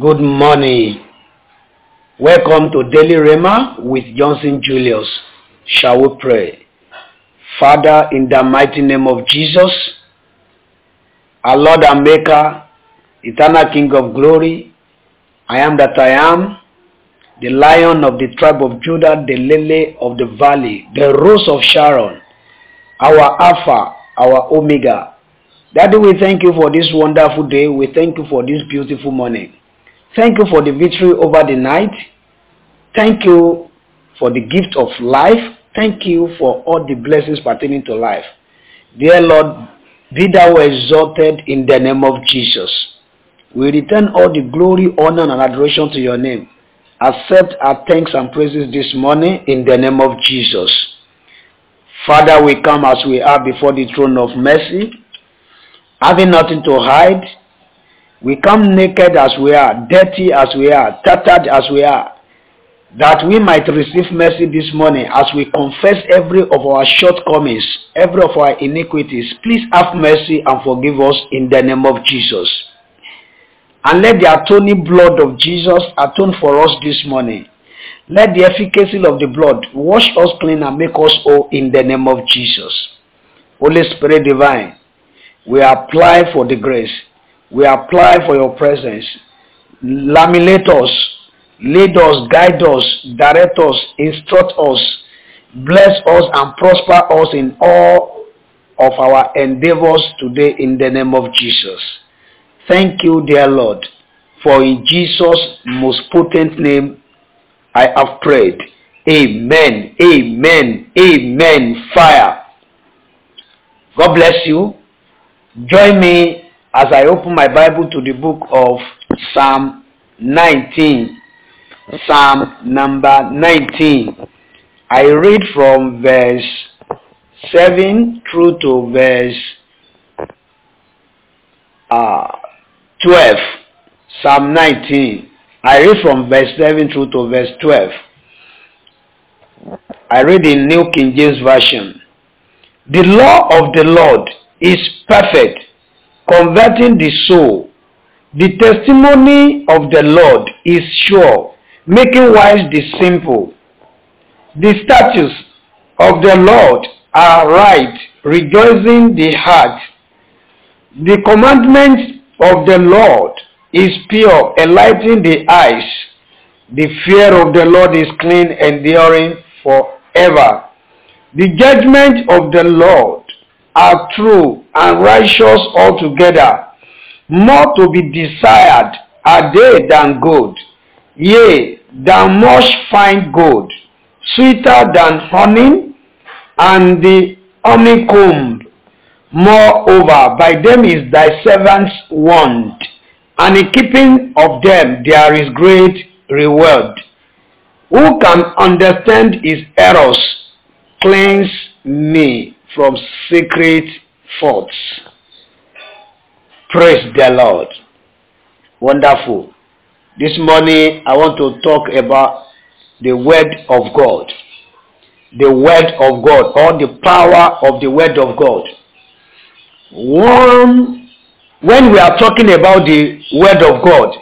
Good morning. Welcome to Daily Rhema with Johnson Julius. Shall we pray? Father, in the mighty name of Jesus, our Lord and Maker, eternal King of glory, I am that I am, the lion of the tribe of Judah, the lily of the valley, the rose of Sharon, our Alpha, our Omega. Daddy, we thank you for this wonderful day. We thank you for this beautiful morning. Thank you for the victory over the night. Thank you for the gift of life. Thank you for all the blessings pertaining to life. Dear Lord, be thou exalted in the name of Jesus. We return all the glory, honor, and adoration to your name. Accept our thanks and praises this morning in the name of Jesus. Father, we come as we are before the throne of mercy, having nothing to hide. We come naked as we are, dirty as we are, tattered as we are, that we might receive mercy this morning as we confess every of our shortcomings, every of our iniquities. Please have mercy and forgive us in the name of Jesus. And let the atoning blood of Jesus atone for us this morning. Let the efficacy of the blood wash us clean and make us whole in the name of Jesus. Holy Spirit divine, we apply for the grace. We apply for your presence. Laminate us, lead us, guide us, direct us, instruct us, bless us and prosper us in all of our endeavors today in the name of Jesus. Thank you, dear Lord, for in Jesus' most potent name I have prayed. Amen, amen, amen. Fire. God bless you. Join me as I open my Bible to the book of Psalm 19. Psalm number 19. I read from verse 7 through to verse uh, 12. Psalm 19. I read from verse 7 through to verse 12. I read in New King James Version. The law of the Lord is perfect, converting the soul. The testimony of the Lord is sure, making wise the simple. The statutes of the Lord are right, rejoicing the heart. The commandment of the Lord is pure, enlightening the eyes. The fear of the Lord is clean, enduring forever. The judgment of the Lord are true and righteous altogether. More to be desired are they than gold, yea, than much fine gold, sweeter than honey and the honeycomb. Moreover, by them is thy servants warned, and in keeping of them there is great reward. Who can understand his errors? Cleanse me from secret faults. Praise the Lord. Wonderful. This morning I want to talk about the word of God. The word of God or the power of the word of God. One, when we are talking about the word of God,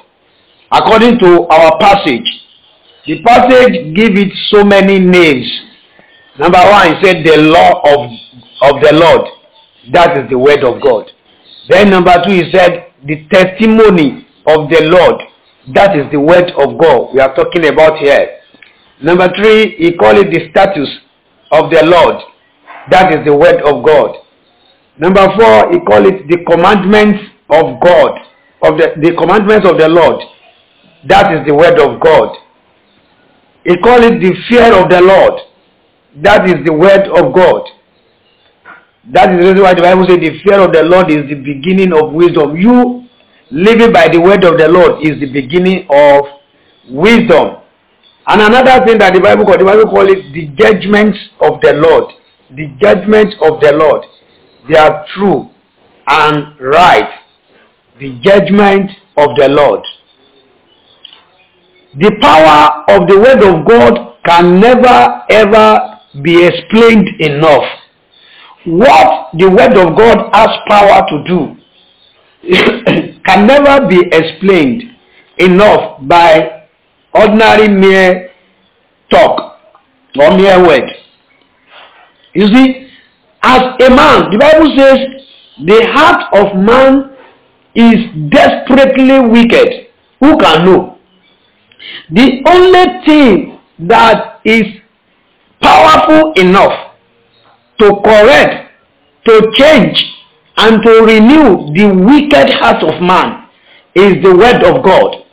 according to our passage, the passage give it so many names. Number one, he said the law of, of the Lord. That is the word of God. Then number two, he said the testimony of the Lord. That is the word of God we are talking about here. Number three, he called it the status of the Lord. That is the word of God. Number four, he called it the commandments of God, of the, the commandments of the Lord. That is the word of God. He called it the fear of the Lord. That is the word of God. That is the reason why the Bible says the fear of the Lord is the beginning of wisdom. You living by the word of the Lord is the beginning of wisdom. And another thing that the Bible called, the Bible call it the judgments of the Lord. The judgments of the Lord. They are true and right. The judgment of the Lord. The power of the word of God can never ever be explained enough. What the word of God has power to do can never be explained enough by ordinary mere talk or mere word. You see, as a man, the Bible says the heart of man is desperately wicked. Who can know? The only thing that is powerful enough to correct, to change, and to renew the wicked heart of man is the word of God.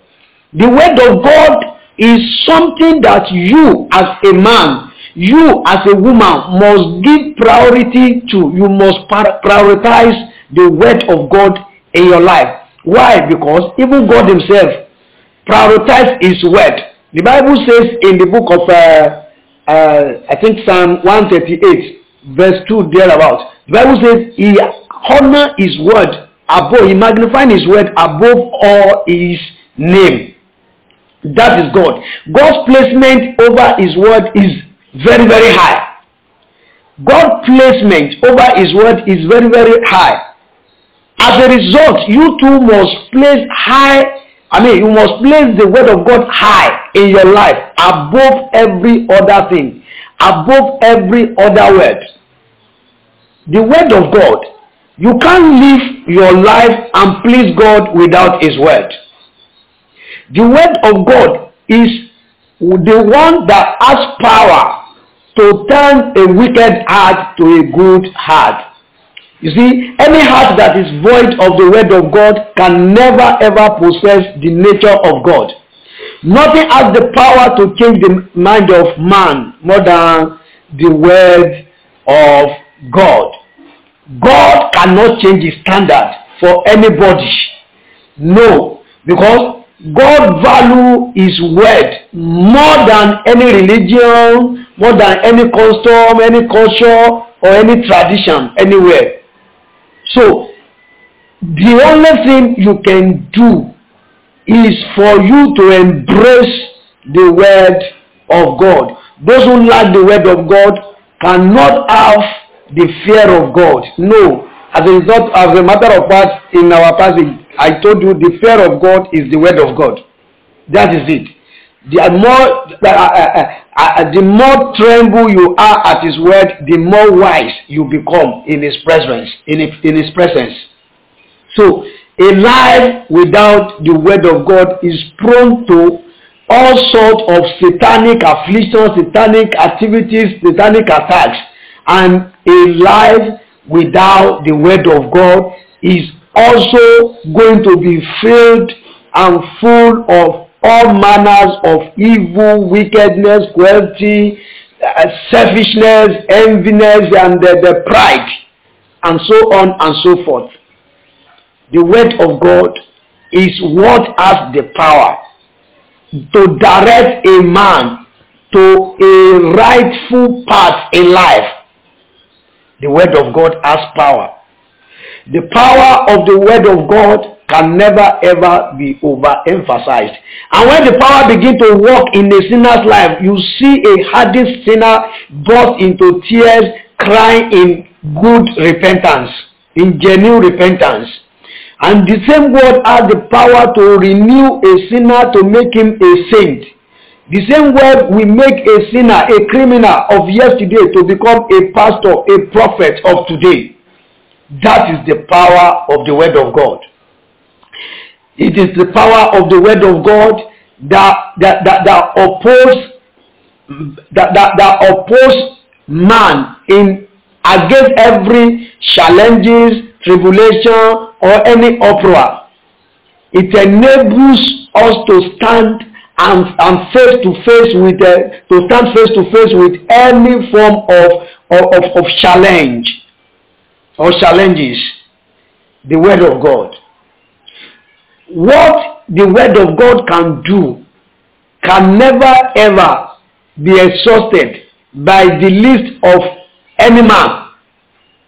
The word of God is something that you as a man, you as a woman must give priority to. You must prioritize the word of God in your life. Why? Because even God himself prioritized his word. The Bible says in the book of, uh, uh, I think Psalm 138, verse 2 thereabout. The Bible says he honor his word above, he magnified his word above all his name. That is God. God's placement over his word is very, very high. God's placement over his word is very, very high. As a result, you too must place high, I mean, you must place the word of God high in your life above every other thing, above every other word. The word of God, you can't live your life and please God without his word. The word of God is the one that has power to turn a wicked heart to a good heart. You see, any heart that is void of the word of God can never ever possess the nature of God. Nothing has the power to change the mind of man more than the word of God. God cannot change his standard for anybody. No, because God value his word more than any religion, more than any custom, any culture, or any tradition anywhere. So, the only thing you can do is for you to embrace the word of God. Those who lack the word of God cannot have the fear of God. No. As a result, as a matter of fact, in our passage, I told you the fear of God is the word of God. That is it. The more, uh, uh, uh, the more tremble you are at his word, the more wise you become in his presence. In his, in his presence. So, a life without the word of God is prone to all sorts of satanic afflictions, satanic activities, satanic attacks. And a life without the word of God is also going to be filled and full of all manners of evil, wickedness, cruelty, uh, selfishness, enviness, and the, the pride, and so on and so forth. The word of God is what has the power to direct a man to a rightful path in life. The word of God has power. The power of the word of God can never ever be overemphasized. And when the power begins to work in a sinner's life, you see a hardened sinner burst into tears, crying in good repentance, in genuine repentance. And the same word has the power to renew a sinner to make him a saint. The same word will make a sinner, a criminal of yesterday to become a pastor, a prophet of today. That is the power of the word of God. It is the power of the word of God that that that, that oppose that, that that oppose man in against every challenges, tribulation, or any uproar. It enables us to stand and, and face to face with uh, to stand face to face with any form of, of, of challenge or challenges. The word of God. What the word of God can do can never ever be exhausted by the list of any man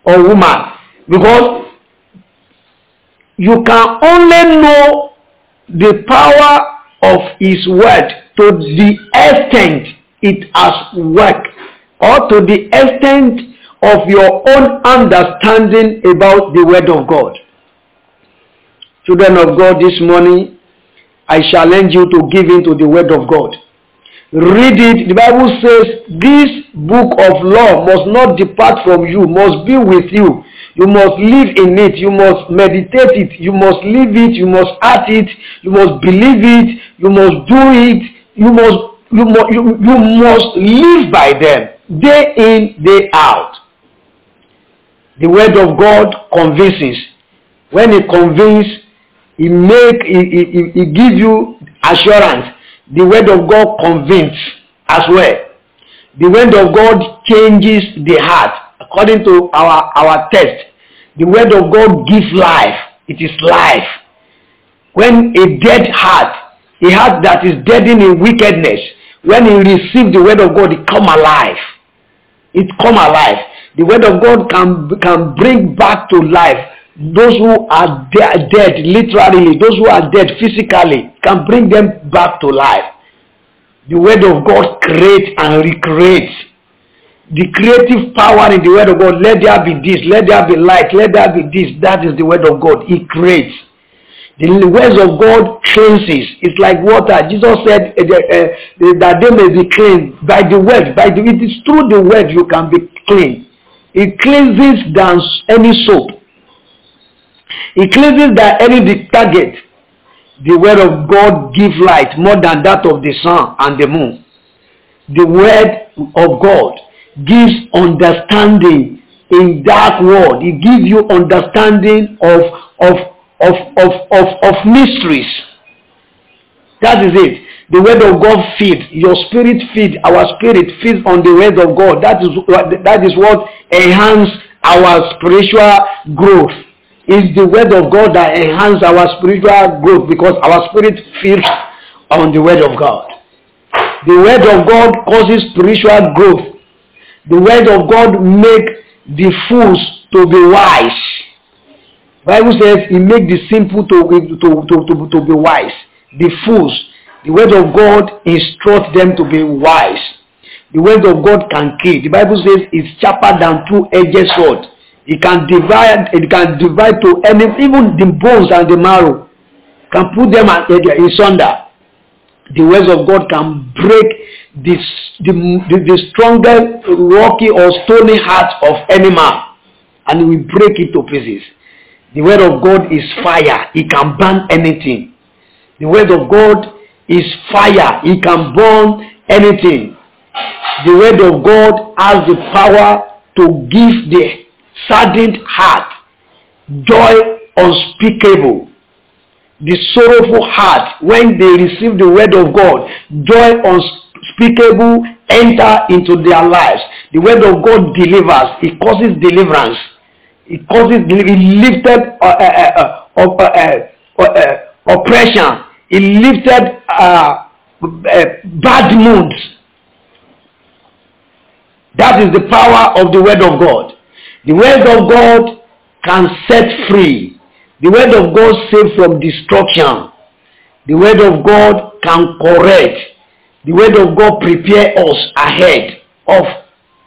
or woman because you can only know the power of his word to the extent it has worked or to the extent of your own understanding about the word of God. Children of God, this morning, I challenge you to give in to the word of God. Read it. The Bible says this book of law must not depart from you, must be with you. You must live in it. You must meditate it. You must live it. You must act it. You must believe it. You must do it. You must you must you, you must live by them day in day out. The word of God convinces. When it convinces, it make it, it, it give you assurance the word of God convinces as well. The word of God changes the heart according to our, our text. The word of God gives life. It is life. When a dead heart, a heart that is deadened in wickedness, when he receives the word of God, it come alive. It come alive. The word of God can, can bring back to life those who are de- dead literally, those who are dead physically, can bring them back to life. The word of God creates and recreates. The creative power in the word of God, let there be this, let there be light, let there be this. That is the word of God. It creates. The words of God cleanses. It's like water. Jesus said uh, uh, that they may be cleansed by the word. By the, it is through the word you can be clean. It cleanses than any soap. It cleanses than any target, The word of God gives light more than that of the sun and the moon. The word of God gives understanding in that word. It gives you understanding of, of, of, of, of, of mysteries. That is it. The word of God feeds. Your spirit feeds. Our spirit feeds on the word of God. That is, that is what enhances our spiritual growth. It's the word of God that enhances our spiritual growth because our spirit feeds on the word of God. The word of God causes spiritual growth. The word of God make the fools to be wise. Bible says he make the simple to, to, to, to, to be wise. The fools, the word of God instruct them to be wise. The word of God can kill. The Bible says it's sharper than two-edged sword. It can divide, it can divide to any, even the bones and the marrow. Can put them eh, in sunder. The words of God can break the, the, the, the strongest rocky or stony heart of any man. And we break it to pieces. The word of God is fire. It can burn anything. The word of God is fire. It can burn anything. The word of God has the power to give the saddened heart joy unspeakable. The sorrowful heart, when they receive the word of God, joy unspeakable enter into their lives. The word of God delivers. It causes deliverance. It causes it lifted uh uh uh, uh, uh, uh, oppression. It lifted bad moods. That is the power of the word of God. The word of God can set free. The word of God save from destruction. The word of God can correct. The word of God prepare us ahead of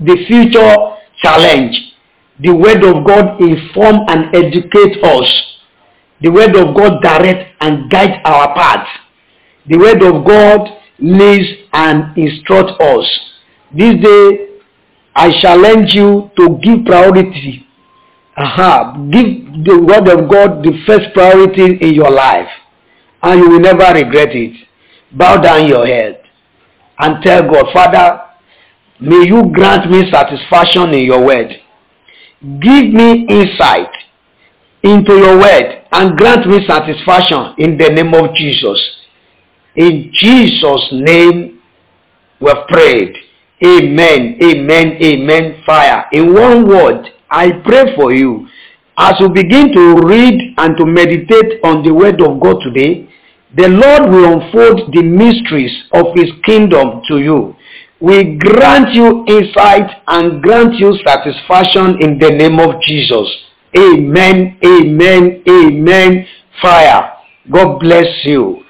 the future challenge. The word of God inform and educate us. The word of God direct and guide our path. The word of God leads and instruct us. This day I challenge you to give priority. Aha, give the word of God the first priority in your life. And you will never regret it. Bow down your head and tell God, Father, may you grant me satisfaction in your word. Give me insight into your word and grant me satisfaction in the name of Jesus. In Jesus' name we have prayed. Amen, amen, amen, fire. In one word, I pray for you. As you begin to read and to meditate on the word of God today, the Lord will unfold the mysteries of his kingdom to you. We grant you insight and grant you satisfaction in the name of Jesus. Amen, amen, amen, fire. God bless you.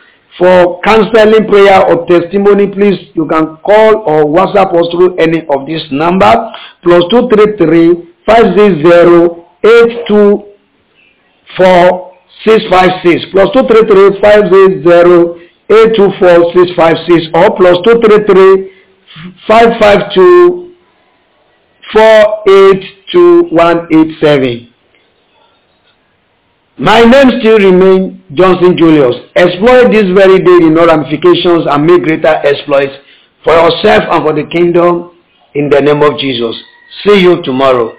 For counseling prayer or testimony, please, you can call or WhatsApp us through any of this number. Plus 233 560 824 656. Plus 233 560 eight two four six five six or plus two three three five five two four eight two one eight seven. My name still remains Johnson Julius. Exploit this very day in all ramifications and make greater exploits for yourself and for the kingdom in the name of Jesus. See you tomorrow.